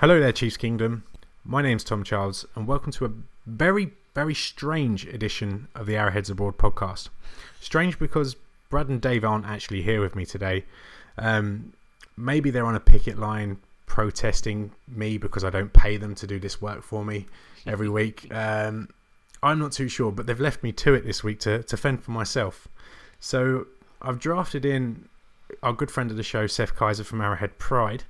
Hello there, Chiefs Kingdom. My name's Tom Charles, and welcome to a very, very strange edition of the Arrowheads Abroad podcast. Strange because Brad and Dave aren't actually here with me today. Um, maybe they're on a picket line protesting me because I don't pay them to do this work for me every week. Um, I'm not too sure, but they've left me to it this week to, to fend for myself. So I've drafted in our good friend of the show, Seth Kaiser from Arrowhead Pride,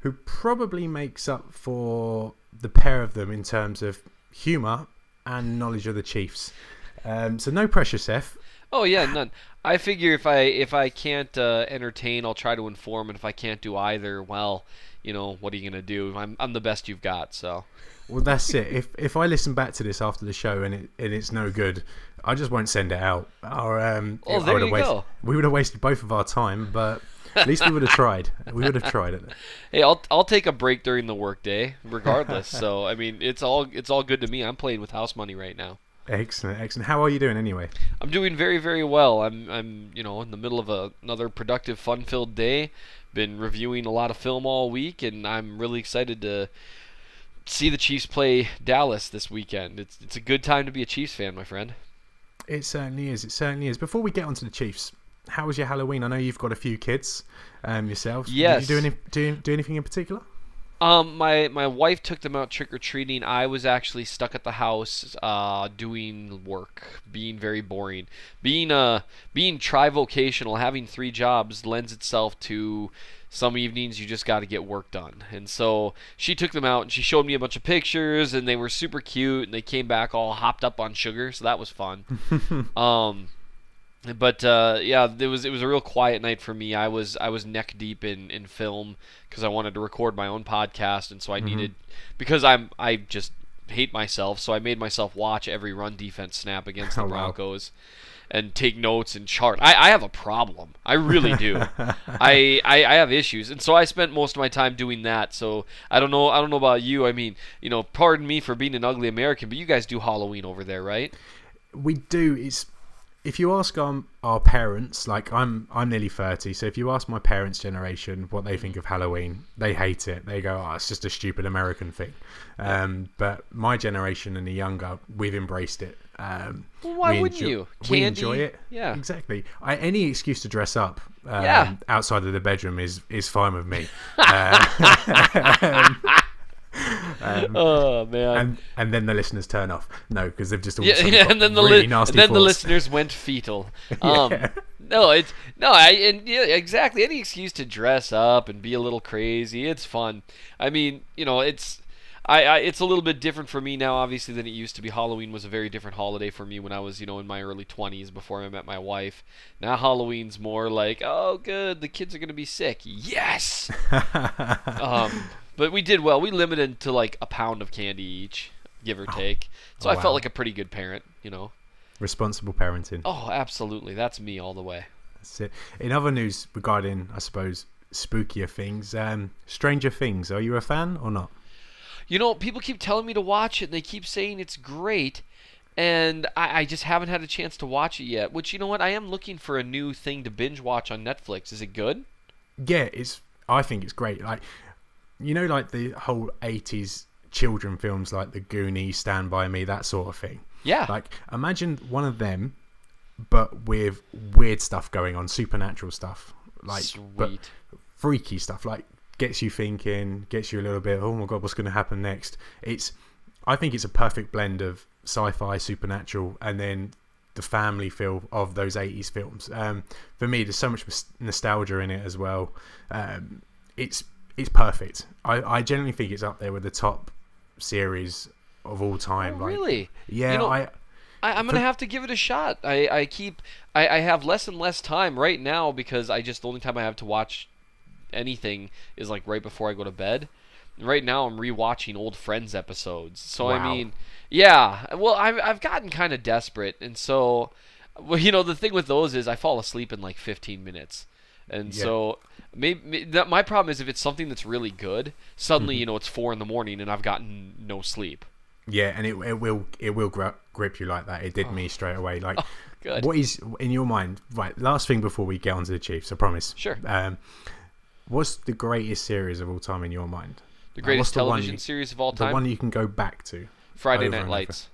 who probably makes up for the pair of them in terms of humour and knowledge of the Chiefs. Um, so no pressure, Seth. Oh yeah, none. I figure if I if I can't uh, entertain, I'll try to inform, and if I can't do either, well, you know, what are you gonna do? I'm I'm the best you've got, so. Well, that's it. If if I listen back to this after the show and it and it's no good, I just won't send it out. Or um, Oh, there would you wasted, go. We would have wasted both of our time, but at least we would have tried. We would have tried it. Hey, I'll I'll take a break during the workday, regardless. so I mean, it's all it's all good to me. I'm playing with house money right now. Excellent, excellent. How are you doing anyway? I'm doing very very well. I'm I'm you know in the middle of a, another productive, fun-filled day. Been reviewing a lot of film all week, and I'm really excited to see the Chiefs play Dallas this weekend. It's it's a good time to be a Chiefs fan, my friend. It certainly is. It certainly is. Before we get on to the Chiefs, how was your Halloween? I know you've got a few kids um, yourselves. Yes. Did you do, any, do, do anything in particular? Um, my my wife took them out trick or treating. I was actually stuck at the house, uh, doing work, being very boring. Being uh being trivocational, having three jobs lends itself to some evenings you just got to get work done. And so she took them out and she showed me a bunch of pictures, and they were super cute, and they came back all hopped up on sugar, so that was fun. um. But uh, yeah, it was it was a real quiet night for me. I was I was neck deep in, in film because I wanted to record my own podcast, and so I needed because I'm I just hate myself, so I made myself watch every run defense snap against the Oh, wow. Broncos and take notes and chart. I, I have a problem. I really do. I, I I have issues, and so I spent most of my time doing that. So I don't know I don't know about you. I mean, you know, pardon me for being an ugly American, but you guys do Halloween over there, right? We do. It's if you ask um, our parents, like I'm, I'm nearly thirty. So if you ask my parents' generation what they think of Halloween, they hate it. They go, "Oh, it's just a stupid American thing." Um, but my generation and the younger, we've embraced it. Um, Well, why we wouldn't enjo- you? We enjoy it. yeah. exactly. I, any excuse to dress up um, Yeah. outside of the bedroom is is fine with me. Uh, Oh man. and and then the listeners turn off. No, because they've just all yeah, yeah, and then the really li- nasty and then the listeners went fetal. Um, Yeah. No, it's no, I and yeah, exactly. Any excuse to dress up and be a little crazy, it's fun. I mean, you know, it's. I, I, it's a little bit different for me now, obviously, than it used to be. Halloween was a very different holiday for me when I was, you know, in my early 20s before I met my wife. Now Halloween's more like, oh, good, the kids are gonna be sick. Yes. um, but we did well. We limited to like a pound of candy each, give or take. So Oh, I wow. felt like a pretty good parent, you know. Responsible parenting. Oh, absolutely. That's me all the way. That's it. In other news regarding, I suppose, spookier things, um, Stranger Things. Are you a fan or not? You know, people keep telling me to watch it, and they keep saying it's great, and I, I just haven't had a chance to watch it yet. Which, you know what? I am looking for a new thing to binge watch on Netflix. Is it good? Yeah, it's. I think it's great. Like, you know, like the whole '80s children films, like The Goonies, Stand by Me, that sort of thing. Yeah. Like, imagine one of them, but with weird stuff going on, supernatural stuff, like, freaky stuff. Like, gets you thinking, gets you a little bit. Oh my god, what's going to happen next? It's. I think it's a perfect blend of sci-fi, supernatural, and then the family feel of those 80s films. Um, for me, there's so much nostalgia in it as well. Um, it's it's perfect. I, I generally think it's up there with the top series of all time. Oh, like, really? Yeah, You know, I. I, I'm gonna have to give it a shot. I, I keep I, I have less and less time right now because I just the only time I have to watch anything is like right before I go to bed. Right now I'm rewatching old Friends episodes. So I mean, yeah. Well, I've I've gotten kind of desperate, and so well, you know the thing with those is I fall asleep in like 15 minutes. And Yeah. so maybe my problem is if it's something that's really good, suddenly Mm-hmm. you know it's four in the morning and I've gotten no sleep. Yeah, and it, it will it will gra- grip you like that. It did me straight away. Like, Oh, good. what is in your mind? Right, last thing before we get on to the Chiefs, I promise. Sure. Um, what's the greatest series of all time in your mind? The greatest the television you- series of all time. The one you can go back to. Friday Night. Lights.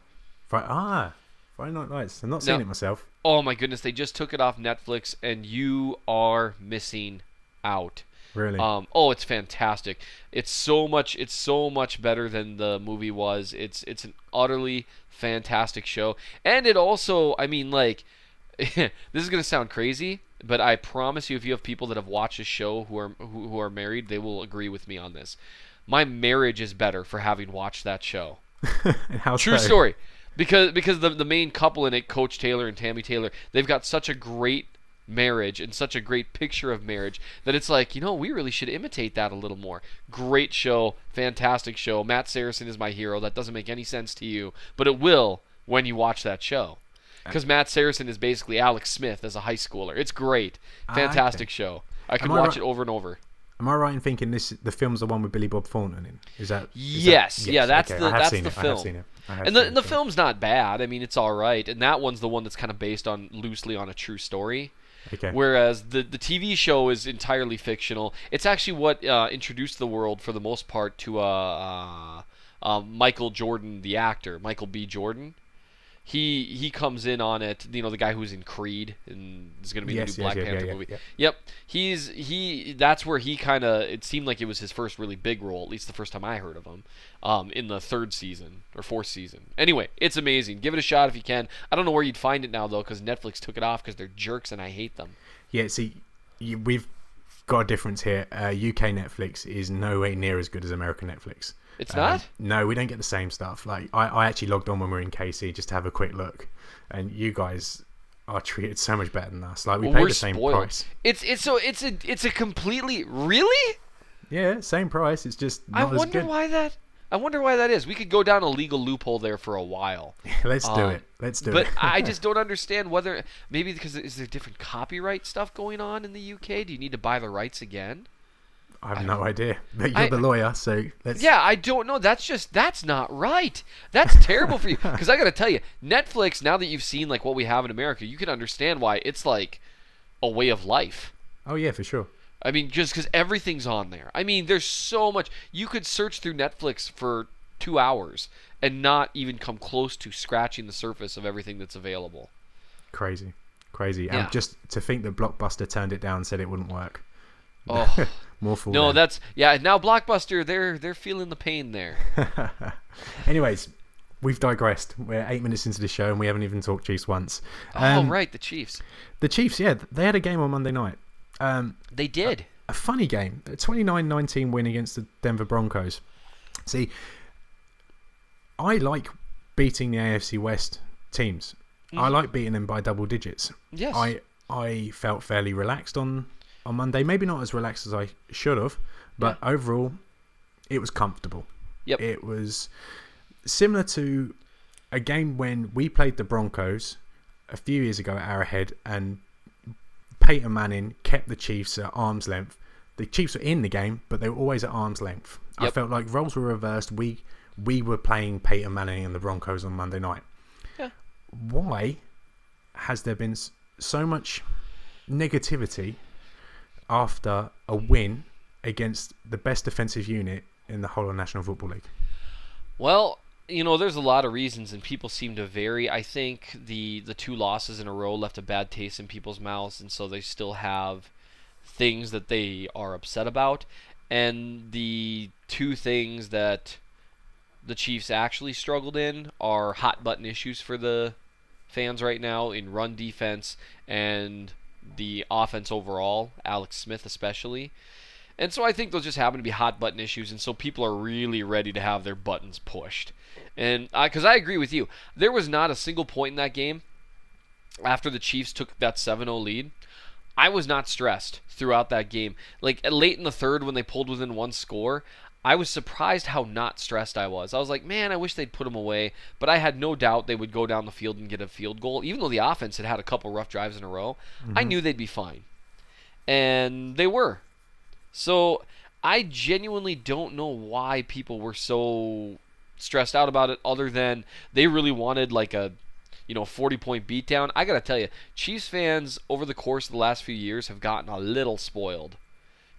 Fri ah, Friday Night Lights. I'm not seeing No. it myself. Oh my goodness, they just took it off Netflix, and you are missing out. Really? Um, oh, it's fantastic. It's so much. It's so much better than the movie was. It's it's an utterly fantastic show, and it also. I mean, like, this is gonna sound crazy, but I promise you, if you have people that have watched this show who are who, who are married, they will agree with me on this. My marriage is better for having watched that show. And How True so? story. Because because the the main couple in it, Coach Taylor and Tami Taylor, they've got such a great marriage and such a great picture of marriage that it's like, you know, we really should imitate that a little more. Great show, fantastic show. Matt Saracen is my hero. That doesn't make any sense to you, but it will when you watch that show. Because Matt Saracen is basically Alex Smith as a high schooler. It's great. Fantastic show. I can I watch right- it over and over. Am I right in thinking this the film's the one with Billy Bob Thornton in? Is that? is that- Yes, yeah, that's okay. the- I that's seen the it. I film. seen it. I have And the, the film. film's not bad. I mean, it's all right. And that one's the one that's kind of based on loosely on a true story. Okay. Whereas the the TV show is entirely fictional. It's actually what uh, introduced the world for the most part to uh, uh, uh, Michael Jordan, the actor, Michael B. Jordan. He he comes in on it. You know, the guy who's in Creed and is going to be Yes, the new yes, Black yeah, yeah, Panther yeah, movie. yeah. Yep, he's he. That's where he kind of. It seemed like it was his first really big role, at least the first time I heard of him, um, in the third season or fourth season. Anyway, it's amazing. Give it a shot if you can. I don't know where you'd find it now though, because Netflix took it off because they're jerks and I hate them. Yeah, see, you, we've got a difference here. Uh, UK Netflix is nowhere near as good as American Netflix. It's Um, not. No, we don't get the same stuff. Like I, I actually logged on when we were in KC just to have a quick look, and you guys are treated so much better than us. Like we Well, pay the same spoiled. price. It's it's so it's a it's a completely really. Yeah, same price. It's just I wonder why that. I wonder why that is. We could go down a legal loophole there for a while. Let's do Um, it. Let's do but it. But I just don't understand whether maybe because is there different copyright stuff going on in the UK? Do you need to buy the rights again? I have no idea. But you're I- the lawyer, so let's. Yeah, I don't know. That's just that's not right. That's terrible for you. Because I got to tell you, Netflix. Now that you've seen like what we have in America, you can understand why it's like a way of life. Oh yeah, for sure. I mean, just because everything's on there. I mean, there's so much. You could search through Netflix for two hours and not even come close to scratching the surface of everything that's available. Crazy, crazy. Yeah. And just to think that Blockbuster turned it down, and said it wouldn't work. Oh More fool. no, them. that's yeah. Now Blockbuster, they're they're feeling the pain there. Anyways, we've digressed. We're eight minutes into the show and we haven't even talked Chiefs once. oh Um, right, the Chiefs. The Chiefs, yeah, they had a game on Monday night. Um, They did. a funny game. A 29-19 win against the Denver Broncos. See, I like beating the AFC West teams. I like beating them by double digits. yes. I I felt fairly relaxed on on Monday. Maybe not as relaxed as I should have, but overall, it was comfortable. Yep. It was similar to a game when we played the Broncos a few years ago at Arrowhead, and Peyton Manning kept the Chiefs at arm's length. The Chiefs were in the game, but they were always at arm's length. I felt like roles were reversed. We we were playing Peyton Manning and the Broncos on Monday night. Yeah. Why has there been so much negativity after a win against the best defensive unit in the whole of National Football League? Well, you know, there's a lot of reasons, and people seem to vary. I think the the two losses in a row left a bad taste in people's mouths, and so they still have things that they are upset about. And the two things that the Chiefs actually struggled in are hot button issues for the fans right now in run defense and the offense overall, Alex Smith especially. And so I think those just happen to be hot button issues, and so people are really ready to have their buttons pushed. And because I agree with you, there was not a single point in that game after the Chiefs took that 7-0 lead. I was not stressed throughout that game. Like late in the third, when they pulled within one score, I was surprised how not stressed I was. I was like, man, I wish they'd put them away. But I had no doubt they would go down the field and get a field goal, even though the offense had had a couple rough drives in a row. I mm-hmm. knew they'd be fine, and they were. So I genuinely don't know why people were so stressed out about it, other than they really wanted like a you know 40 point beatdown. I gotta tell you, Chiefs fans over the course of the last few years have gotten a little spoiled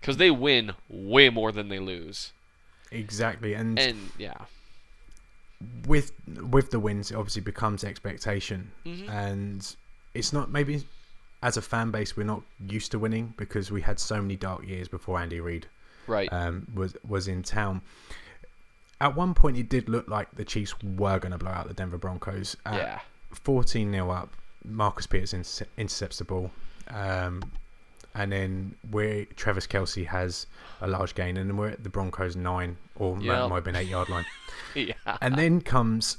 because they win way more than they lose. Exactly, and, And yeah, with with the wins, it obviously becomes expectation, Mhm. and it's not maybe as a fan base we're not used to winning because we had so many dark years before Andy Reid right. um, was was in town. At one point, it did look like the Chiefs were going to blow out the Denver Broncos. At yeah. 14 0 up. Marcus Peters inter- intercepts the ball. Um, and then we're Travis Kelce has a large gain, and then we're at the Broncos nine, or Yep. might have been eight yard line. yeah. And then comes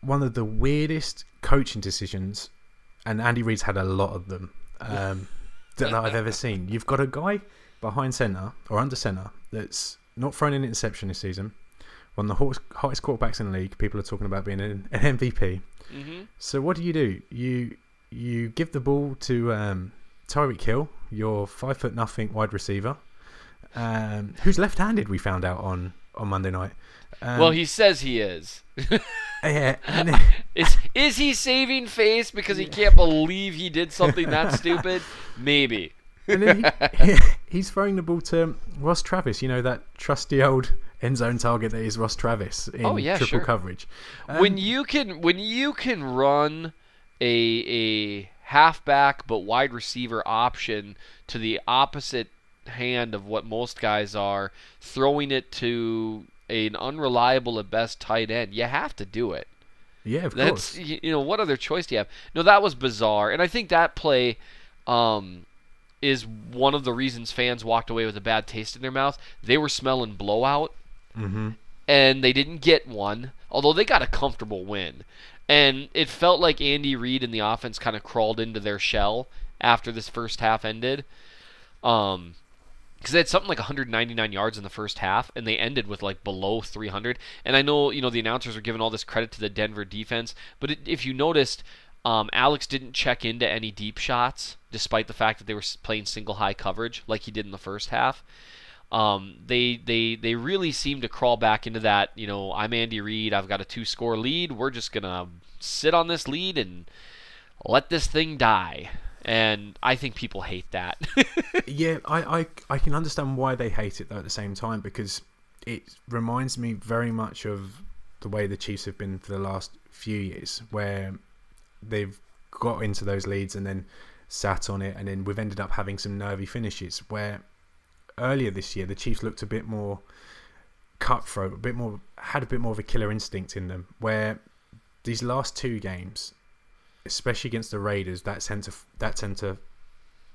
one of the weirdest coaching decisions, and Andy Reid's had a lot of them um, that I've ever seen. You've got a guy behind centre or under centre that's not thrown an interception this season. One of the hottest, quarterbacks in the league. People are talking about being an, an MVP. hmm So what do you do? You you give the ball to um, Tyreek Hill, your five foot nothing wide receiver, um, who's left-handed. We found out on on Monday night. Um, well, he says he is. yeah, then- Is is he saving face because he can't believe he did something that stupid? Maybe. and then he, he's throwing the ball to Ross Travis. You know that trusty old end zone target that is Ross Travis in Oh, yeah, triple sure. coverage. when Um, you can when you can run a a halfback but wide receiver option to the opposite hand of what most guys are, throwing it to an unreliable at best tight end, you have to do it. yeah, of That's course. you know what other choice do you have? No, that was bizarre, and I think that play um, is one of the reasons fans walked away with a bad taste in their mouth. They were smelling blowout, hmm and they didn't get one, although they got a comfortable win. And it felt like Andy Reid and the offense kind of crawled into their shell after this first half ended. Um, because they had something like 199 yards in the first half, and they ended with like below 300. And I know you know the announcers are giving all this credit to the Denver defense, but it, if you noticed, um, Alex didn't check into any deep shots, despite the fact that they were playing single high coverage like he did in the first half. Um, they they they really seem to crawl back into that. You know, I'm Andy Reid. I've got a two score lead. We're just gonna sit on this lead and let this thing die. And I think people hate that. Yeah, I, I I can understand why they hate it though at the same time because it reminds me very much of the way the Chiefs have been for the last few years, where they've got into those leads and then sat on it, and then we've ended up having some nervy finishes. Where earlier this year the Chiefs looked a bit more cutthroat, a bit more had a bit more of a killer instinct in them. Where these last two games, especially against the Raiders, that tend to that tend to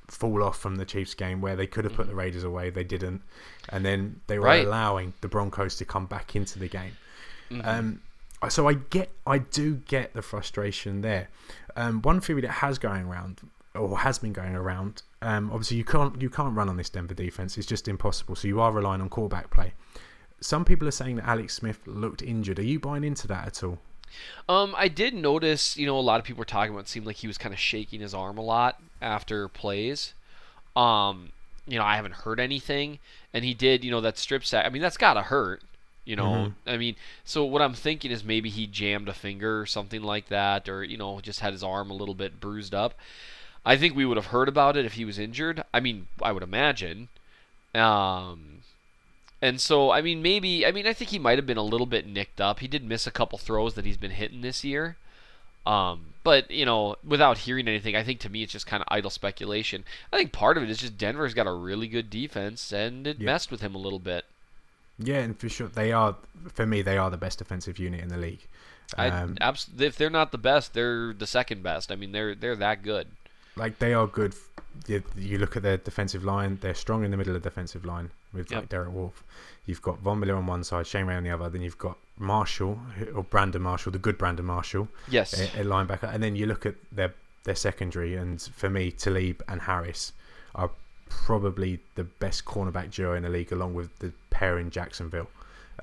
fall off from the Chiefs game where they could have put the Raiders away, they didn't, and then they were Right. allowing the Broncos to come back into the game. Mhm. Um, so I get, I do get the frustration there. Um, one theory that has going around, or has been going around, um, obviously you can't you can't run on this Denver defense; it's just impossible. So you are relying on quarterback play. Some people are saying that Alex Smith looked injured. Are you buying into that at all? Um, I did notice, you know, a lot of people were talking about. It seemed like he was kind of shaking his arm a lot after plays. Um, you know, I haven't heard anything, and he did, you know, that strip sack. I mean, that's gotta hurt. You know, I mean, so what I'm thinking is maybe he jammed a finger or something like that, or you know, just had his arm a little bit bruised up. I think we would have heard about it if he was injured. I mean, I would imagine. Um, and so, I mean, maybe, I mean, I think he might have been a little bit nicked up. He did miss a couple throws that he's been hitting this year. Um, but, you know, without hearing anything, I think to me it's just kind of idle speculation. I think part of it is just Denver's got a really good defense, and it Yeah. messed with him a little bit. Yeah, and for sure they are. For me, they are the best defensive unit in the league. I, Um, abs- if they're not the best, they're the second best. I mean, they're they're that good. Like they are good. You, you look at their defensive line; they're strong in the middle of the defensive line with Yep. like Derek Wolfe. You've got Von Miller on one side, Shane Ray on the other. Then you've got Marshall or Brandon Marshall, the good Brandon Marshall, Yes. a, a linebacker. And then you look at their their secondary, and for me, Talib and Harris are probably the best cornerback duo in the league, along with the pair in Jacksonville.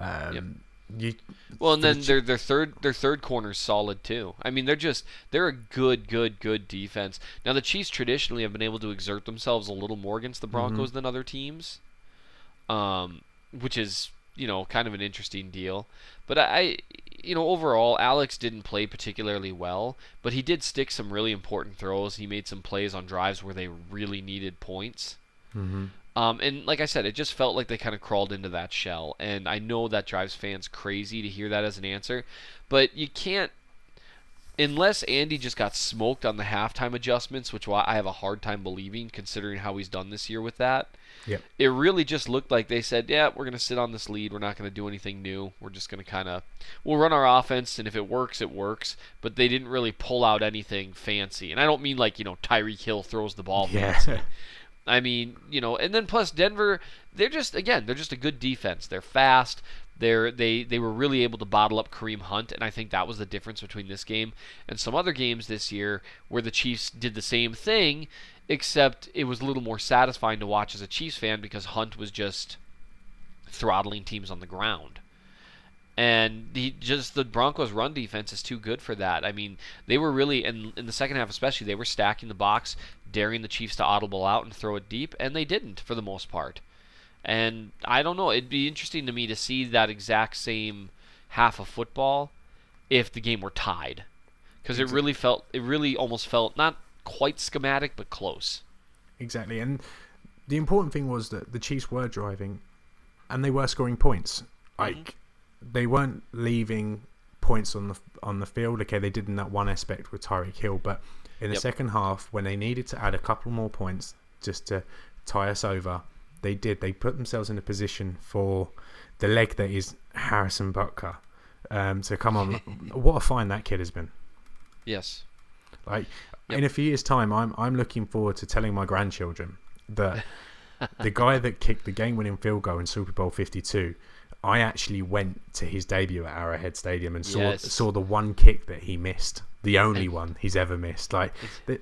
Um. You Well, and then their their third their third corner's solid too. I mean, they're just they're a good good good defense. Now the Chiefs traditionally have been able to exert themselves a little more against the Mm-hmm. Broncos than other teams, um, which is you know kind of an interesting deal. But I, you know, overall, Alex didn't play particularly well, but he did stick some really important throws. He made some plays on drives where they really needed points. Mm-hmm. Um, and like I said, it just felt like they kind of crawled into that shell. And I know that drives fans crazy to hear that as an answer, but you can't unless Andy just got smoked on the halftime adjustments, which I have a hard time believing considering how he's done this year with that. Yep. It really just looked like they said, "Yeah, we're going to sit on this lead. We're not going to do anything new. We're just going to kind of we'll run our offense and if it works, it works." But they didn't really pull out anything fancy. And I don't mean like, you know, Tyreek Hill throws the ball Yeah. fancy. I mean, you know, and then plus Denver, they're just again, they're just a good defense. They're fast. They're they they were really able to bottle up Kareem Hunt, and I think that was the difference between this game and some other games this year where the Chiefs did the same thing, except it was a little more satisfying to watch as a Chiefs fan because Hunt was just throttling teams on the ground. And he just the Broncos' run defense is too good for that. I mean, they were really in in the second half, especially they were stacking the box, daring the Chiefs to audible out and throw it deep, and they didn't for the most part. And I don't know. It'd be interesting to me to see that exact same half of football if the game were tied, because it really felt it really almost felt not quite schematic but close. Exactly, and the important thing was that the Chiefs were driving, and they were scoring points. Mm-hmm. Like they weren't leaving points on the on the field. Okay, they did in that one aspect with Tyreek Hill, but in the Yep. second half, when they needed to add a couple more points just to tie us over, they did. They put themselves in a position for the leg that is Harrison Butker um, to come on. what a find that kid has been. Yes. Like Yep. in a few years' time, I'm I'm looking forward to telling my grandchildren that the guy that kicked the game-winning field goal in Super Bowl 52, I actually went to his debut at Arrowhead Stadium and saw Yes. saw the one kick that he missed, the only And- one he's ever missed. Like the,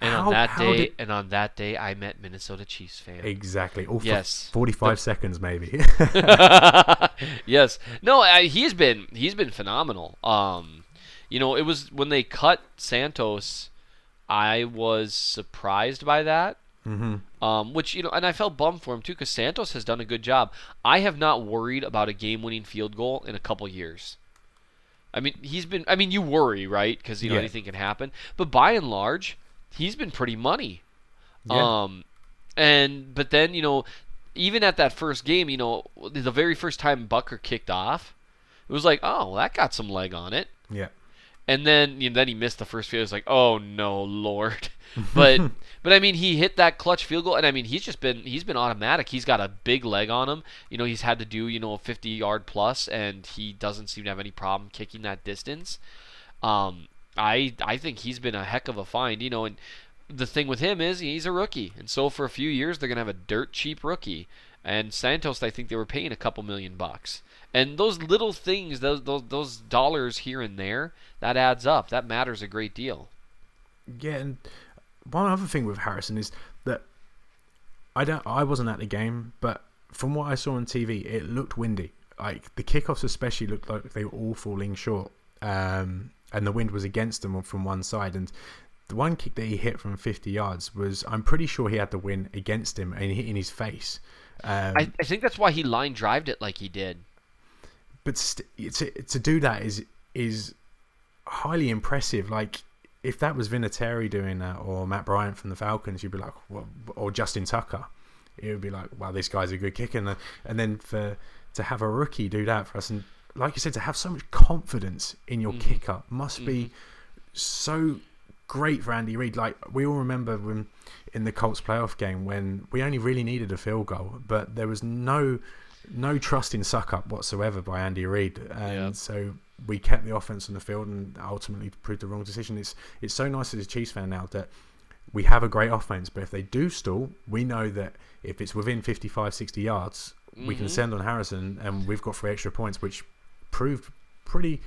And how- on that day, did- and on that day, I met Minnesota Chiefs fan. exactly, all for Yes. 45 seconds maybe. yes. No, I, he's been he's been phenomenal. Um, you know, it was when they cut Santos, I was surprised by that. Hmm Um, which you know, and I felt bummed for him too because Santos has done a good job. I have not worried about a game-winning field goal in a couple years. I mean, he's been. I mean, you worry, right? Because you know Yeah. anything can happen. But by and large, he's been pretty money. Yeah. Um, and but then you know, even at that first game, you know, the very first time Butker kicked off, it was like, oh, that got some leg on it. yeah. And then you know, then he missed the first field. It was like, oh no, Lord. But but I mean, he hit that clutch field goal, and I mean, he's just been he's been automatic. He's got a big leg on him. You know, he's had to do you know a 50 yard plus, and he doesn't seem to have any problem kicking that distance. Um, I I think he's been a heck of a find. You know, and the thing with him is he's a rookie, and so for a few years they're gonna have a dirt cheap rookie. And Santos, I think they were paying a couple million bucks. And those little things, those those those dollars here and there, that adds up. That matters a great deal. Yeah, and one other thing with Harrison is that I don't. I wasn't at the game, but from what I saw on TV, it looked windy. Like the kickoffs, especially, looked like they were all falling short, um, and the wind was against them from one side. And the one kick that he hit from 50 yards was, I'm pretty sure he had the wind against him and hit in his face. Um, I, I think that's why he line drived it like he did. But st- to to do that is is highly impressive. Like if that was Vinatieri doing that, or Matt Bryant from the Falcons, you'd be like, what? or Justin Tucker, it would be like, wow, this guy's a good kicker. And, then- and then for to have a rookie do that for us, and like you said, to have so much confidence in your mm. kicker must be mm-hmm. so great for Andy Reid. Like we all remember when in the Colts playoff game when we only really needed a field goal, but there was no no trust in Succop whatsoever by Andy Reid, and Yeah. so we kept the offense on the field and ultimately proved the wrong decision. It's it's so nice as a Chiefs fan now that we have a great offense, but if they do stall, we know that if it's within 55, 60 yards, we can Mhm. send on Harrison, and we've got three extra points, which proved pretty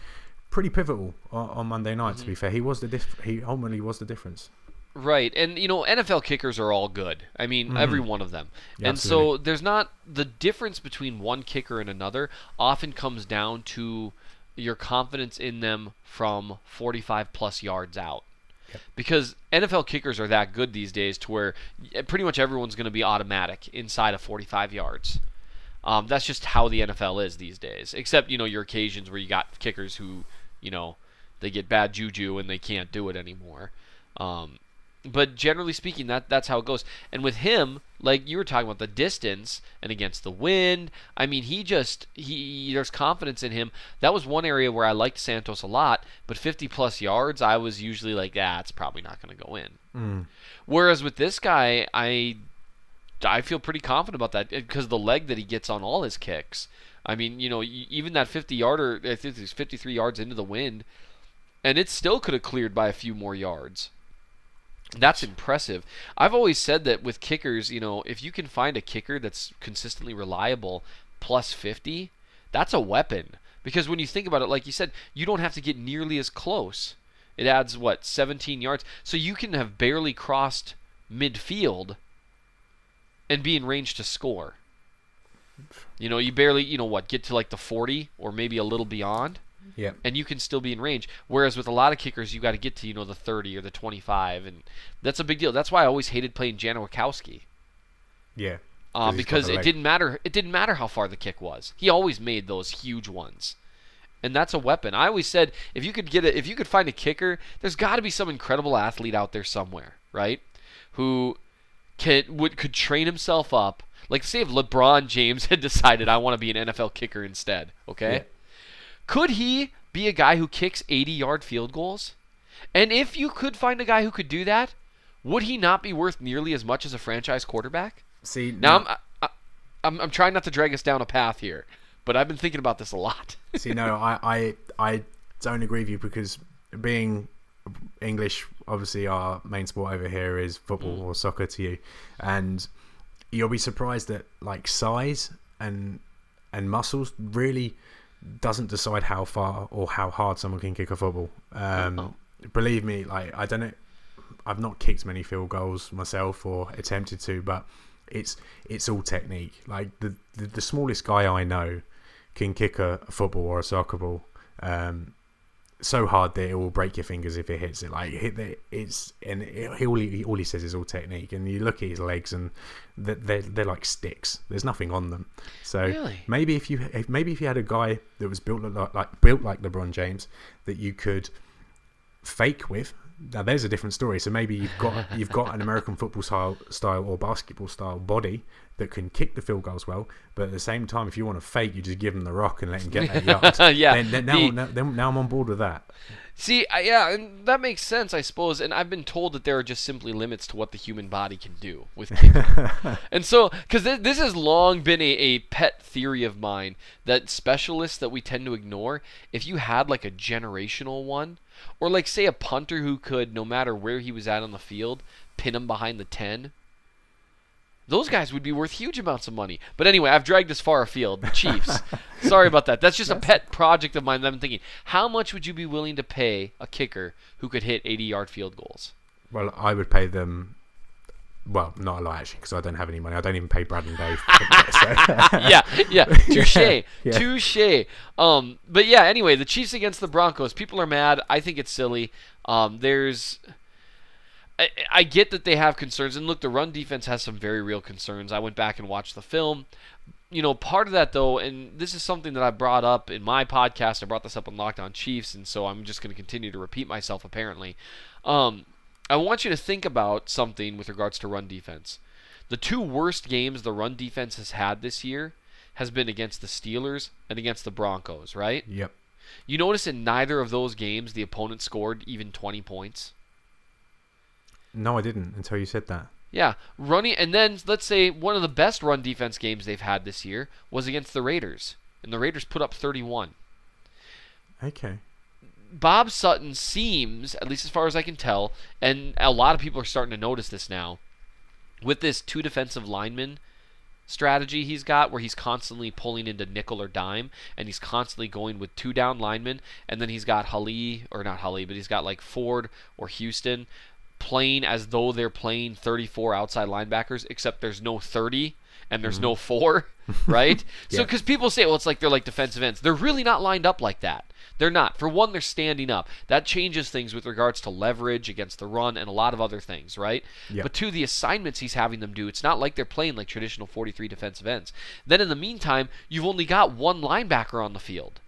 pretty pivotal on, on Monday night. Mm-hmm. To be fair, he was the diff- he ultimately was the difference. Right, and you know NFL kickers are all good. I mean, every one of them. Yeah, and so there's not the difference between one kicker and another. Often comes down to your confidence in them from 45 plus yards out. Because NFL kickers are that good these days to where pretty much everyone's going to be automatic inside of 45 yards. Um, that's just how the NFL is these days. Except you know your occasions where you got kickers who, you know, they get bad juju and they can't do it anymore. Um, but generally speaking, that that's how it goes. And with him, like you were talking about the distance and against the wind, I mean, he just he there's confidence in him. That was one area where I liked Santos a lot, but 50 plus yards, I was usually like, ah, it's probably not going to go in. Mm. Whereas with this guy, I I feel pretty confident about that because the leg that he gets on all his kicks. I mean, you know, even that 50 yarder, I think it's 53 yards into the wind, and it still could have cleared by a few more yards. That's impressive. I've always said that with kickers, you know, if you can find a kicker that's consistently reliable plus 50, that's a weapon. Because when you think about it, like you said, you don't have to get nearly as close. It adds, what, 17 yards? So you can have barely crossed midfield and be in range to score. You know, you barely, you know what, get to like the 40 or maybe a little beyond. Yeah. And you can still be in range. Whereas with a lot of kickers, you got to get to you know the 30 or the 25, and that's a big deal. That's why I always hated playing Janikowski. Yeah. Uh, because it didn't matter. It didn't matter how far the kick was. He always made those huge ones, and that's a weapon. I always said if you could get it, if you could find a kicker, there's got to be some incredible athlete out there somewhere, right? Who can would could train himself up. Like say if LeBron James had decided I want to be an NFL kicker instead, okay? Yeah. Could he be a guy who kicks 80-yard field goals? And if you could find a guy who could do that, would he not be worth nearly as much as a franchise quarterback? See, Now no, I'm, I, I'm I'm trying not to drag us down a path here, but I've been thinking about this a lot. see, no, I, I, I don't agree with you because being English, obviously, our main sport over here is football Mm. or soccer to you, and you'll be surprised that like size and and muscles really doesn't decide how far or how hard someone can kick a football. Um, Oh. Believe me, like I don't know, I've not kicked many field goals myself or attempted to, but it's it's all technique. Like the the, the smallest guy I know can kick a, a football or a soccer ball um, so hard that it will break your fingers if it hits it. Like hit the, it's and it, he, all he all he says is all technique. And you look at his legs and they're they're, they're like sticks. There's nothing on them. So Really? maybe if you if, maybe if you had a guy that was built like, like built like LeBron James that you could fake with. Now there's a different story. So maybe you've got you've got an American football style style or basketball style body that can kick the field goals well, but at the same time, if you want to fake, you just give him the rock and let him get that yard. Yeah, Then, then now, the- now, then, now I'm on board with that. See, yeah, and that makes sense, I suppose. And I've been told that there are just simply limits to what the human body can do with kicking. and so, because th- this has long been a, a pet theory of mine that specialists that we tend to ignore, if you had like a generational one, or like say a punter who could, no matter where he was at on the field, pin him behind the 10. Those guys would be worth huge amounts of money. But anyway, I've dragged this far afield. The Chiefs. Sorry about that. That's just a pet project of mine that I'm thinking. How much would you be willing to pay a kicker who could hit 80 yard field goals? Well, I would pay them. Well, not a lot actually, because I don't have any money. I don't even pay Brad and Dave. yeah, yeah. Touche. yeah. Touche. Um, but yeah, anyway, the Chiefs against the Broncos. People are mad. I think it's silly. Um, there's. I, I get that they have concerns, and look, the run defense has some very real concerns. I went back and watched the film. You know, part of that though, and this is something that I brought up in my podcast. I brought this up on Locked On Chiefs, and so I'm just going to continue to repeat myself. Apparently, um, I want you to think about something with regards to run defense. The two worst games the run defense has had this year has been against the Steelers and against the Broncos, right? yep. You notice in neither of those games the opponent scored even 20 points. No, I didn't until you said that. Yeah, running and then let's say one of the best run defense games they've had this year was against the Raiders, and the Raiders put up 31. Okay. Bob Sutton seems, at least as far as I can tell, and a lot of people are starting to notice this now, with this two defensive linemen strategy he's got, where he's constantly pulling into nickel or dime, and he's constantly going with two down linemen, and then he's got Hali, or not Hali, but he's got like Ford or Houston playing as though they're playing 34 outside linebackers, except there's no 30 and there's mm-hmm. no four, right? So, because people say, well, it's like they're like defensive ends. They're really not lined up like that. They're not. For one, they're standing up. That changes things with regards to leverage against the run and a lot of other things, right? Yeah. But two, the assignments he's having them do, it's not like they're playing like traditional 43 defensive ends. Then in the meantime, you've only got one linebacker on the field.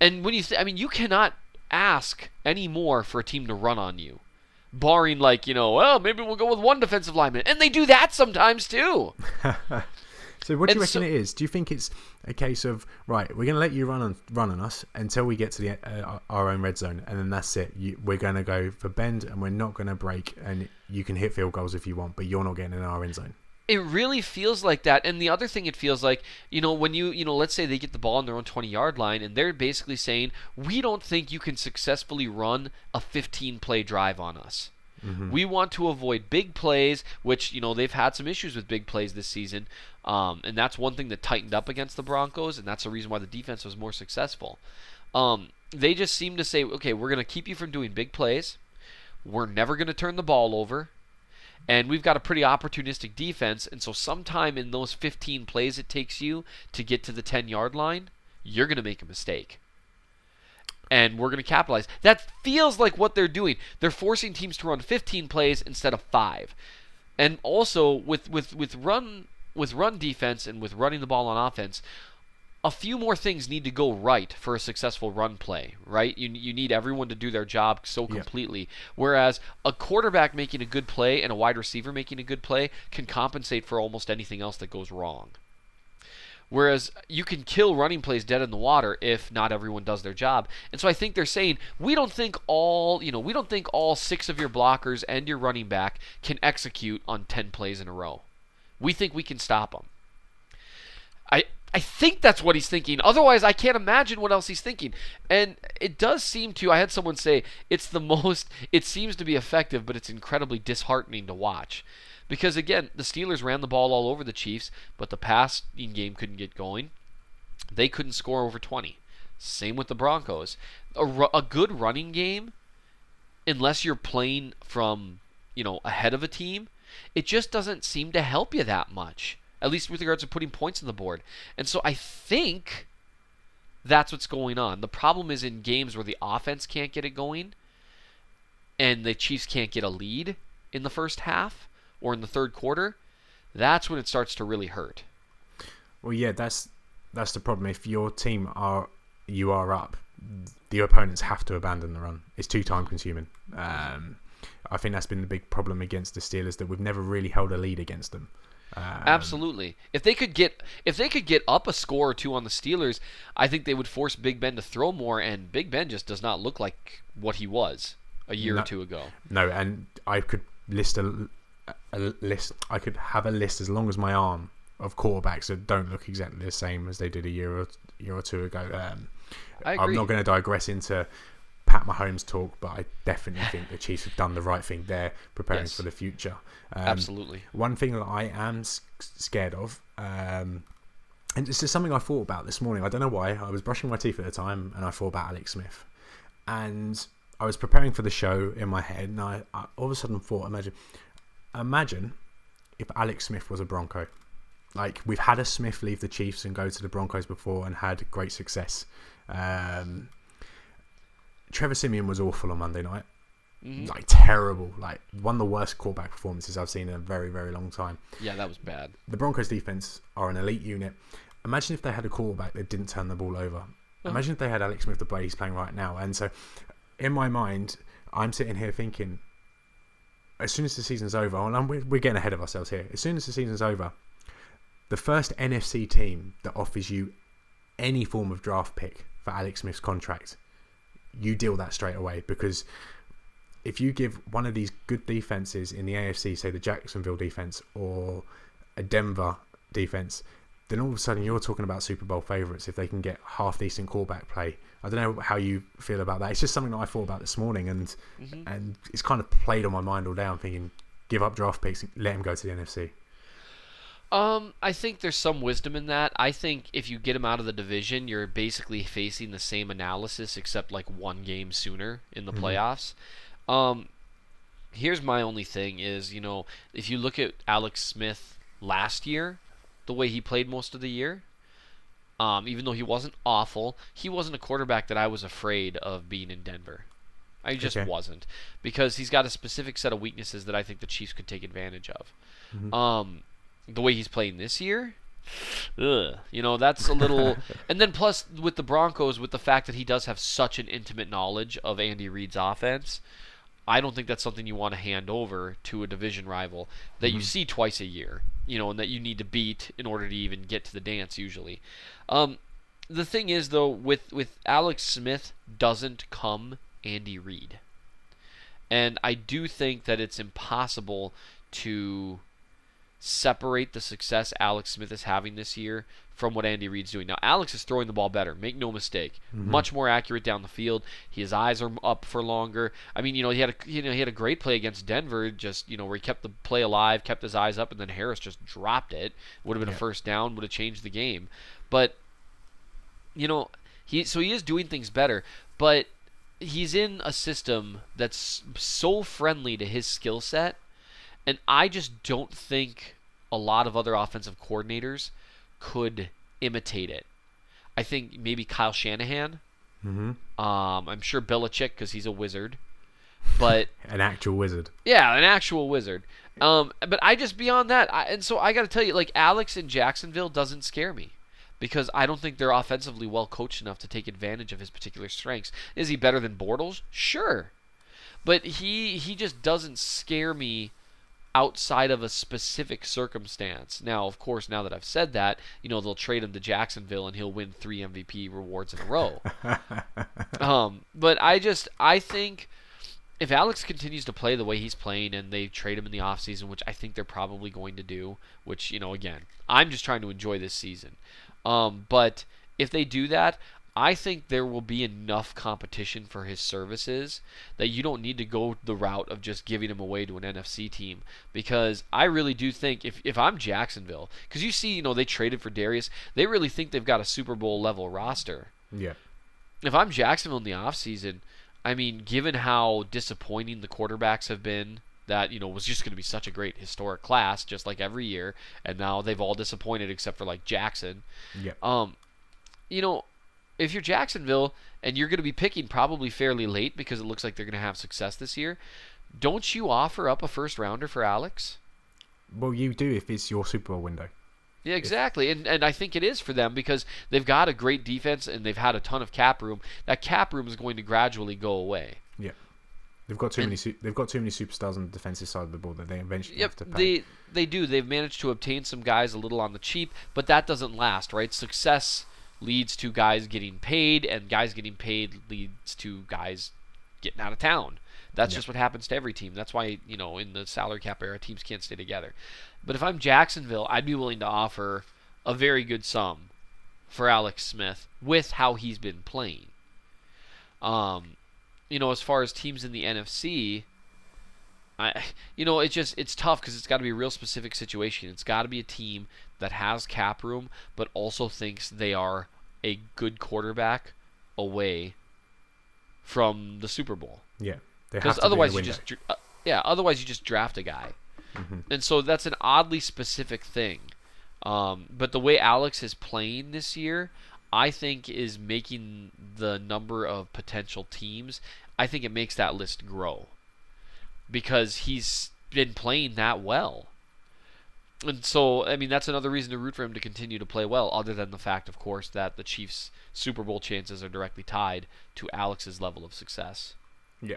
And when you, th- I mean, you cannot ask any more for a team to run on you. Barring like you know, well, maybe we'll go with one defensive lineman, and they do that sometimes too. So what do you reckon so- it is? Do you think it's a case of right? We're going to let you run on run on us until we get to the uh, our own red zone, and then that's it. You, we're going to go for bend, and we're not going to break. And you can hit field goals if you want, but you're not getting in our end zone. It really feels like that. And the other thing it feels like, you know, when you, you know, let's say they get the ball on their own 20 yard line and they're basically saying, we don't think you can successfully run a 15 play drive on us. We want to avoid big plays, which, you know, they've had some issues with big plays this season. Um, and that's one thing that tightened up against the Broncos, and that's the reason why the defense was more successful. Um, they just seem to say, okay, we're going to keep you from doing big plays. We're never going to turn the ball over. And we've got a pretty opportunistic defense, and so sometime in those 15 plays it takes you to get to the 10 yard line, you're going to make a mistake. And we're going to capitalize. That feels like what they're doing. They're forcing teams to run 15 plays instead of 5. And also with with with run with run defense and with running the ball on offense, a few more things need to go right for a successful run play, right? You, you need everyone to do their job so Yeah. completely. Whereas a quarterback making a good play and a wide receiver making a good play can compensate for almost anything else that goes wrong. Whereas you can kill running plays dead in the water if not everyone does their job. And so I think they're saying we don't think all, you know, we don't think all 6 of your blockers and your running back can execute on 10 plays in a row. We think we can stop them. I I think that's what he's thinking. Otherwise, I can't imagine what else he's thinking. And it does seem to. I had someone say it's the most. It seems to be effective, but it's incredibly disheartening to watch. Because again, the Steelers ran the ball all over the Chiefs, but the passing game couldn't get going. They couldn't score over 20. Same with the Broncos. A, a good running game, unless you're playing from you know ahead of a team, it just doesn't seem to help you that much. At least with regards to putting points on the board. And so I think that's what's going on. The problem is in games where the offense can't get it going and the Chiefs can't get a lead in the first half or in the third quarter, that's when it starts to really hurt. Well, yeah, that's that's the problem. If your team are you are up, the opponents have to abandon the run. It's too time consuming. Um, I think that's been the big problem against the Steelers that we've never really held a lead against them. Um, Absolutely. If they could get if they could get up a score or two on the Steelers, I think they would force Big Ben to throw more and Big Ben just does not look like what he was a year No. or two ago. No, and I could list a, a list. I could have a list as long as my arm of quarterbacks that don't look exactly the same as they did a year or year or two ago. Um, I I'm not going to digress into Pat Mahomes talk, but I definitely think the Chiefs have done the right thing there, preparing Yes. for the future. Um, Absolutely. One thing that I am scared of, um, and this is something I thought about this morning. I don't know why. I was brushing my teeth at the time, and I thought about Alex Smith, and I was preparing for the show in my head, and I, I all of a sudden thought, imagine, imagine if Alex Smith was a Bronco. Like we've had a Smith leave the Chiefs and go to the Broncos before and had great success. Um, Trevor Siemian was awful on Monday night Mhm. like terrible, like one of the worst quarterback performances I've seen in a very, very long time. Yeah, that was bad. The Broncos defense are an elite unit. Imagine if they had a quarterback that didn't turn the ball over. Imagine if they had Alex Smith, the way he's playing right now. And so, in my mind, I'm sitting here thinking, as soon as the season's over, and we're getting ahead of ourselves here. As soon as the season's over, the first NFC team that offers you any form of draft pick for Alex Smith's contract, you deal that straight away because if you give one of these good defenses in the AFC, say the Jacksonville defense or a Denver defense, then all of a sudden you're talking about Super Bowl favorites if they can get half decent quarterback play. I don't know how you feel about that. It's just something that I thought about this morning, and mm-hmm. and it's kind of played on my mind all day. I'm thinking, give up draft picks, let him go to the NFC. Um, I think there's some wisdom in that. I think if you get him out of the division, you're basically facing the same analysis except like one game sooner in the playoffs. Um, here's my only thing is, you know, if you look at Alex Smith last year, the way he played most of the year, um, even though he wasn't awful, he wasn't a quarterback that I was afraid of being in Denver. I just Okay. wasn't because he's got a specific set of weaknesses that I think the Chiefs could take advantage of. Um, the way he's playing this year, ugh, you know, that's a little. and then plus with the Broncos, with the fact that he does have such an intimate knowledge of Andy Reid's offense, I don't think that's something you want to hand over to a division rival that you Mhm. see twice a year, you know, and that you need to beat in order to even get to the dance usually. Um, the thing is though, with with Alex Smith doesn't come Andy Reid, and I do think that it's impossible to separate the success Alex Smith is having this year from what Andy Reid's doing. Now, Alex is throwing the ball better. Make no mistake, Mhm. much more accurate down the field. His eyes are up for longer. I mean, you know, he had a you know he had a great play against Denver, just you know where he kept the play alive, kept his eyes up, and then Harris just dropped it. Would have been Yeah. a first down, would have changed the game. But you know, he so he is doing things better, but he's in a system that's so friendly to his skill set, and I just don't think a lot of other offensive coordinators could imitate it. I think maybe Kyle Shanahan. Mm-hmm. Um, I'm sure Belichick because he's a wizard, but An actual wizard. yeah, an actual wizard. Um, but I just beyond that, I, and so I got to tell you, like Alex in Jacksonville doesn't scare me because I don't think they're offensively well coached enough to take advantage of his particular strengths. Is he better than Bortles? Sure, but he he just doesn't scare me outside of a specific circumstance. Now, of course, now that I've said that, you know they'll trade him to Jacksonville and he'll win three MVP rewards in a row. um, but I just I think if Alex continues to play the way he's playing and they trade him in the offseason, which I think they're probably going to do, which, you know, again, I'm just trying to enjoy this season. Um, but if they do that, I think there will be enough competition for his services that you don't need to go the route of just giving him away to an NFC team. Because I really do think if, if I'm Jacksonville, because you see, you know, they traded for Dareus, they really think they've got a Super Bowl level roster yeah. if I'm Jacksonville in the offseason, I mean, given how disappointing the quarterbacks have been, that, you know, was just going to be such a great historic class, just like every year, and now they've all disappointed except for, like, Jackson. Yeah. Um, you know, if you're Jacksonville and you're going to be picking probably fairly late because it looks like they're going to have success this year, don't you offer up a first rounder for Alex? Well, you do if it's your Super Bowl window. Yeah, exactly. And and I think it is for them because they've got a great defense and they've had a ton of cap room. That cap room is going to gradually go away. Yeah. They've got too And- many. Su- they've got too many superstars on the defensive side of the ball that they eventually Yep, have to pay. they they do. They've managed to obtain some guys a little on the cheap, but that doesn't last, right? Success leads to guys getting paid, and guys getting paid leads to guys getting out of town. That's Yeah. just what happens to every team. That's why you know in the salary cap era, teams can't stay together. But if I'm Jacksonville, I'd be willing to offer a very good sum for Alex Smith with how he's been playing. Um, you know, as far as teams in the NFC, I, you know, it's just it's tough because it's got to be a real specific situation. It's got to be a team that has cap room, but also thinks they are a good quarterback away from the Super Bowl. yeah. Because to be otherwise, you just uh, yeah, otherwise you just draft a guy, Mhm. and so that's an oddly specific thing. Um, but the way Alex is playing this year, I think is making the number of potential teams. I think it makes that list grow because he's been playing that well. And so, I mean, that's another reason to root for him to continue to play well, other than the fact, of course, that the Chiefs' Super Bowl chances are directly tied to Alex's level of success. Yeah.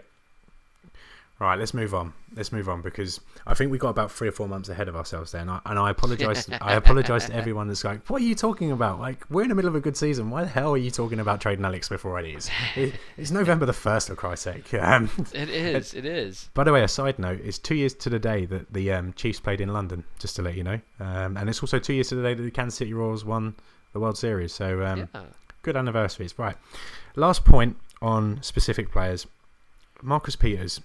Right, let's move on. Let's move on because I think we got about three or four months ahead of ourselves there, and I, and I apologize. I apologize to everyone that's like, "What are you talking about? Like, we're in the middle of a good season. Why the hell are you talking about trading Alex Smith already? It's, it, it's November the first, for Christ's sake." Um, It is. It is. by the way, a side note: it's two years to the day that the um, Chiefs played in London. Just to let you know, um, and it's also two years to the day that the Kansas City Royals won the World Series. So, um, yeah. good anniversaries. Right. Last point on specific players. Marcus Peters.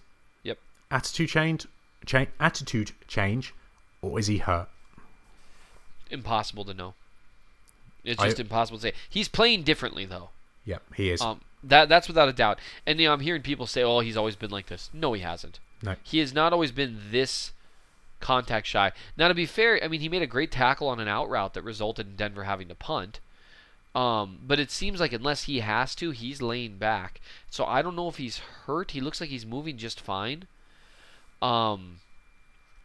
Attitude change, cha- attitude change, or is he hurt? Impossible to know. It's I- just impossible to say. He's playing differently though. Yep, he is. Um, that that's without a doubt. And you know, I'm hearing people say, "Oh, he's always been like this." No, he hasn't. No. He has not always been this contact shy. Now, to be fair, I mean, he made a great tackle on an out route that resulted in Denver having to punt. Um, but it seems like unless he has to, he's laying back. So I don't know if he's hurt. He looks like he's moving just fine. Um,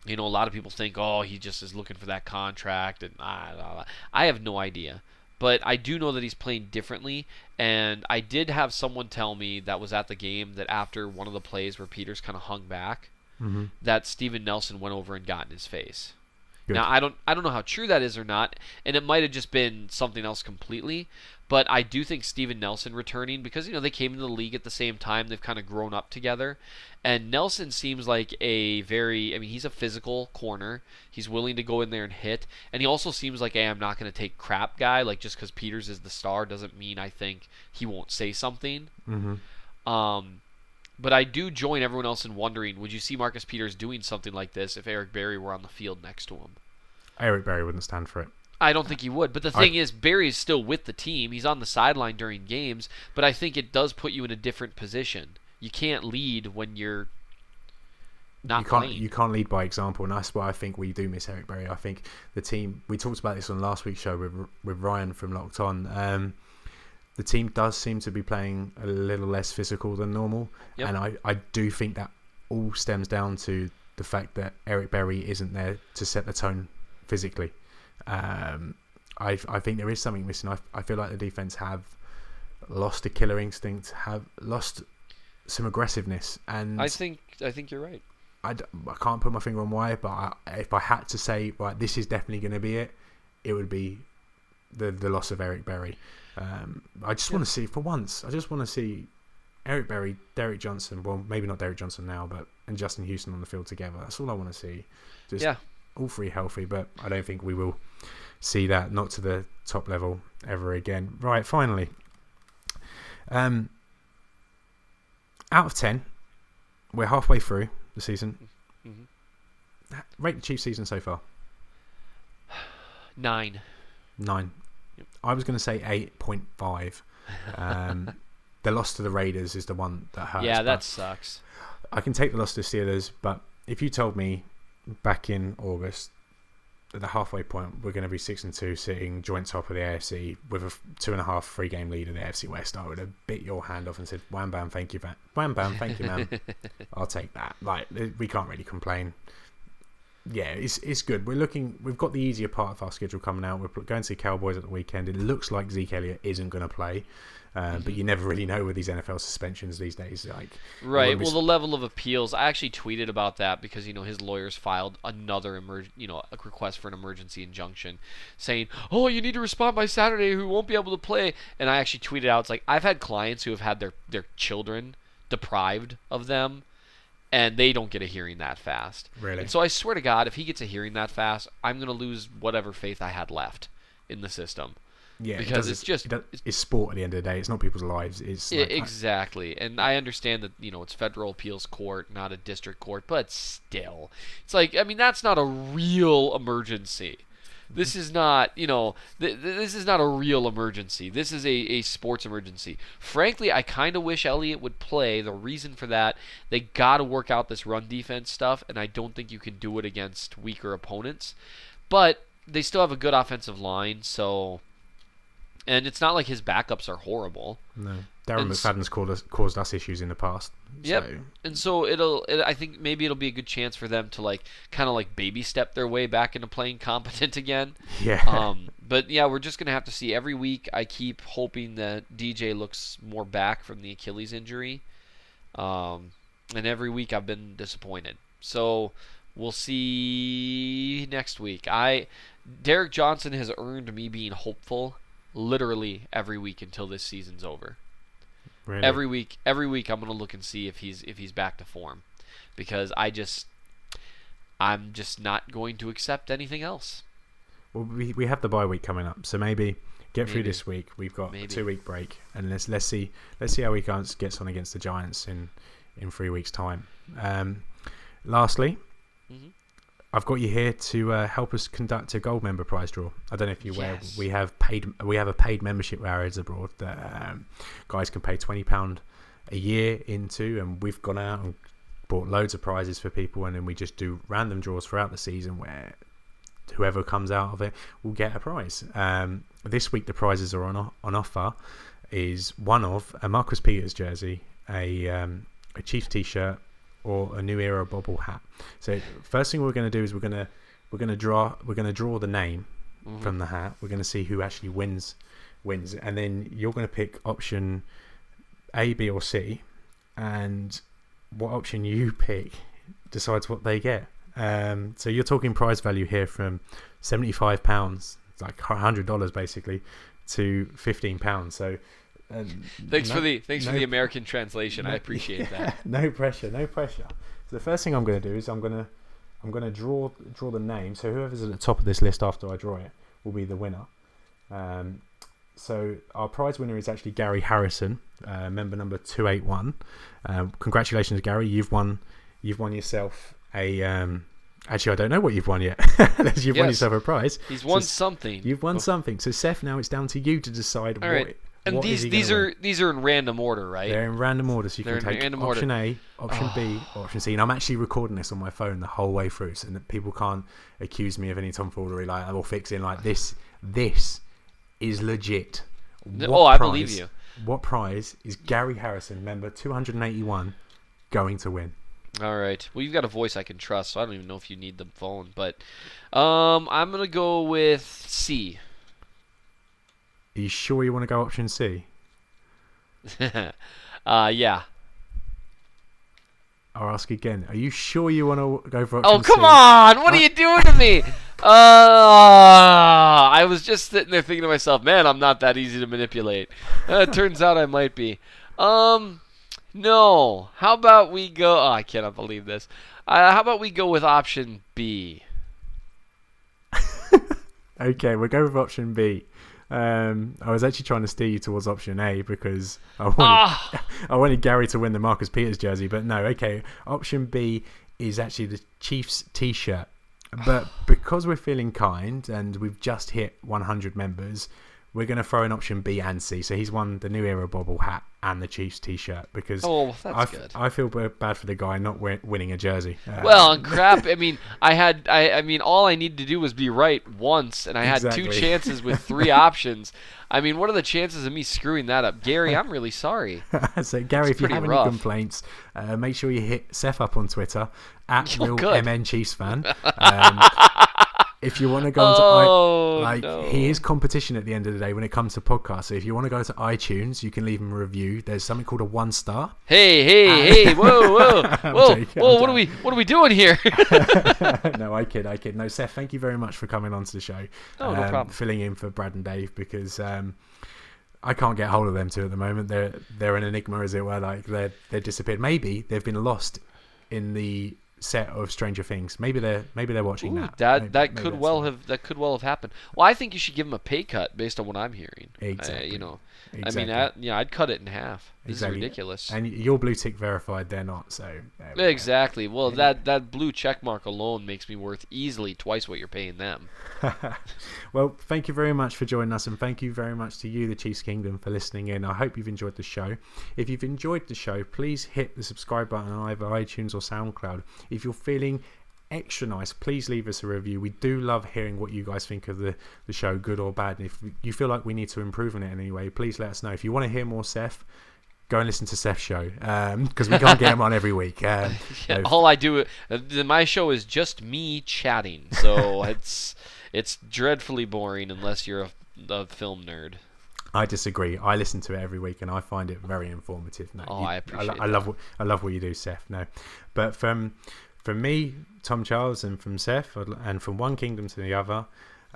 you know, a lot of people think, oh, he just is looking for that contract, and ah, blah, blah. I have no idea. but I do know that he's playing differently. And I did have someone tell me that was at the game that after one of the plays where Peters kind of hung back, Mm-hmm. that Steven Nelson went over and got in his face. Good. Now I don't I don't know how true that is or not, and it might have just been something else completely. But I do think Steven Nelson returning because you know they came into the league at the same time. They've kind of grown up together, and Nelson seems like a very I mean he's a physical corner. He's willing to go in there and hit, and he also seems like hey I'm not going to take crap guy. Like just because Peters is the star doesn't mean I think he won't say something. Mm-hmm. Um, but I do join everyone else in wondering: Would you see Marcus Peters doing something like this if Eric Berry were on the field next to him? Eric Berry wouldn't stand for it. I don't think he would. But the I- thing is, Berry's still with the team. He's on the sideline during games, but I think it does put you in a different position. You can't lead when you're not you can't playing. you can't lead by example, and that's why I think we do miss Eric Berry. I think the team we talked about this on last week's show with with Ryan from Locked On. Um, the team does seem to be playing a little less physical than normal, Yep. and I, I do think that all stems down to the fact that Eric Berry isn't there to set the tone physically. Um, I I think there is something missing. I I feel like the defense have lost a killer instinct, have lost some aggressiveness, and I think I think you're right. I, d- I can't put my finger on why, but I, if I had to say, right, this is definitely going to be it, it would be the the loss of Eric Berry. Um, I just want to see, for once, I just want to see Eric Berry, Derrick Johnson, well, maybe not Derrick Johnson now, but and Justin Houston on the field together. That's all I want to see. Just Yeah. All three healthy, but I don't think we will see that, not to the top level ever again. Right, finally. Um, out of 10, we're halfway through the season. Mhm. Rate the Chiefs season so far. Nine. Nine. Yep. I was going to say 8.5. Um, the loss to the Raiders is the one that hurts. yeah, that sucks. I can take the loss to the Steelers, but if you told me back in August at the halfway point we're going to be six and two, sitting joint top of the AFC with a two and a half free game lead of the AFC West, I would have bit your hand off and said, "Wham bam, thank you, man. Wham bam, thank you, man. I'll take that." Like we can't really complain. Yeah, it's it's good. We're looking. We've got the easier part of our schedule coming out. We're going to see Cowboys at the weekend. It looks like Zeke Elliott isn't going to play, uh, but you never really know with these NFL suspensions these days. Like Right. Well, the level of appeals. I actually tweeted about that because you know his lawyers filed another emer- you know, a request for an emergency injunction, saying, "Oh, you need to respond by Saturday. Who won't be able to play?" And I actually tweeted out, "It's like I've had clients who have had their their children deprived of them, and they don't get a hearing that fast. Really? And so I swear to God, if he gets a hearing that fast, I'm gonna lose whatever faith I had left in the system. Yeah, it Because does- it's just- it does- it's sport at the end of the day. It's not people's lives. It's I- like, exactly, and I understand that you know it's federal appeals court, not a district court, but still, it's like I mean that's not a real emergency. This is not, you know, th- th- this is not a real emergency. This is a, a sports emergency. Frankly, I kind of wish Elliott would play. The reason for that, they got to work out this run defense stuff, and I don't think you can do it against weaker opponents. But they still have a good offensive line, so. And it's not like his backups are horrible. no. Darren and McFadden's caused us, caused us issues in the past. Yep. So, And so it'll, it, I think maybe it'll be a good chance for them to like kind of like baby step their way back into playing competent again. yeah. Um, but yeah, we're just gonna have to see. Every week, I keep hoping that DJ looks more back from the Achilles injury, um, and every week I've been disappointed. So we'll see next week. I Derrick Johnson has earned me being hopeful literally every week until this season's over. really. Every week, every week, I'm gonna look and see if he's if he's back to form, because I just, I'm just not going to accept anything else. well, we, we have the bye week coming up, so maybe get through Maybe. this week. We've got Maybe. a two week break, and let's let's see let's see how he gets gets on against the Giants in in three weeks' time. Um, lastly. Mhm. I've got you here to uh, help us conduct a gold member prize draw. I don't know if you're aware. Yes. We have paid. We have a paid membership Heads abroad that um, guys can pay twenty pound a year into, and we've gone out and bought loads of prizes for people, and then we just do random draws throughout the season where whoever comes out of it will get a prize. Um, this week the prizes are on on offer. Is one of a Marcus Peters jersey, a um, a Chiefs t-shirt, or a New Era bobble hat. So first thing we're going to do is we're going to we're going to draw we're going to draw the name Mhm. from the hat. We're going to see who actually wins, wins, and then you're going to pick option A, B, or C, and what option you pick decides what they get. Um, so you're talking prize value here from seventy-five pounds, like hundred dollars basically, to fifteen pounds. So. Um, Thanks no- for the thanks for the American translation. I no- appreciate that. no pressure, no pressure. So the first thing I'm going to do is I'm going to I'm going to draw draw the name. So whoever's at the top of this list after I draw it will be the winner. Um, so our prize winner is actually Gary Harrison, uh, member number two eight one. Um, congratulations, Gary! You've won. You've won yourself a. Um, actually, I don't know what you've won yet. you've won yourself a prize. He's won something. You've won Oh. something. So Seth, now it's down to you to decide All what. right. And what these these are win. these are in random order, right? They're in random order, so you They're can take random order. option A, option B, option C. And I'm actually recording this on my phone the whole way through, so that people can't accuse me of any tomfoolery like or fixing like this. This is legit. What oh, I believe you. What prize is Gary Harrison, member 281, going to win? All right. Well, you've got a voice I can trust, so I don't even know if you need the phone, but um, I'm gonna go with C. Are you sure you want to go option C? uh, yeah. I'll ask again. Are you sure you want to go for option C? Oh, come C? on! What are Uh, you doing to me? Uh, I was just sitting there thinking to myself, man, I'm not that easy to manipulate. Uh, it turns out I might be. Um, no. How about we go? Oh, I cannot believe this. Uh, how about we go with option B? Okay, we'll go with option B. Um, I was actually trying to steer you towards option A because I wanted, Ah, I wanted Gary to win the Marcus Peters jersey, but no. Okay, option B is actually the Chiefs T-shirt. But because we're feeling kind and we've just hit 100 members, we're going to throw in option B and C. So he's won the New Era bobble hat and the Chiefs T-shirt because oh, I, good. I feel bad for the guy not win- winning a jersey. Uh, Well, crap. I mean, I had. I. I mean, all I needed to do was be right once, and I had two chances with three options. I mean, what are the chances of me screwing that up, Gary? I'm really sorry. so Gary, if you have rough. any complaints, uh, make sure you hit Seth up on Twitter at Oh, real. MN Chiefs fan. Um, if you want to go Oh i like no. he is competition at the end of the day when it comes to podcasts. So if you want to go to iTunes, you can leave him a review. There's something called a one star. Hey, hey, hey! Whoa, whoa, whoa, joking, whoa! I'm What are we? What are we doing here? no, I kid, I kid. No, Seth, thank you very much for coming onto the show. Oh, no um, problem. Filling in for Brad and Dave because um, I can't get hold of them two at the moment. They're they're an enigma, as it were. Like they're they're disappeared. Maybe they've been lost in the set of Stranger Things. Maybe they're maybe they're watching Ooh, that. that Maybe- that could well have that could well have happened. Well, I think you should give him a pay cut based on what I'm hearing. Uh, Exactly. you know, Exactly. I mean, I, yeah, I'd cut it in half. This Exactly. is ridiculous. and you're blue tick verified. They're not. So we go. Exactly. Well, that that blue check mark alone makes me worth easily twice what you're paying them. well, thank you very much for joining us, and thank you very much to you, the Chiefs Kingdom, for listening in. I hope you've enjoyed the show. If you've enjoyed the show, please hit the subscribe button on either iTunes or SoundCloud. If you're feeling extra nice, please leave us a review. We do love hearing what you guys think of the, the show, good or bad. And if you feel like we need to improve on it in any way, please let us know. If you want to hear more Seth, go and listen to Seth's show because we can't get him on every week. Um, Yeah, no, all I do, uh, my show is just me chatting, so it's it's dreadfully boring unless you're a, a film nerd. I disagree. I listen to it every week, and I find it very informative. Oh, you- I appreciate I love. what- I love what you do, Seth. No, but from from me, Tom Charles, and from Seth, and from one kingdom to the other,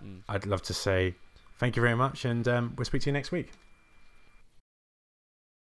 Mm. I'd love to say thank you very much, and um, we'll speak to you next week.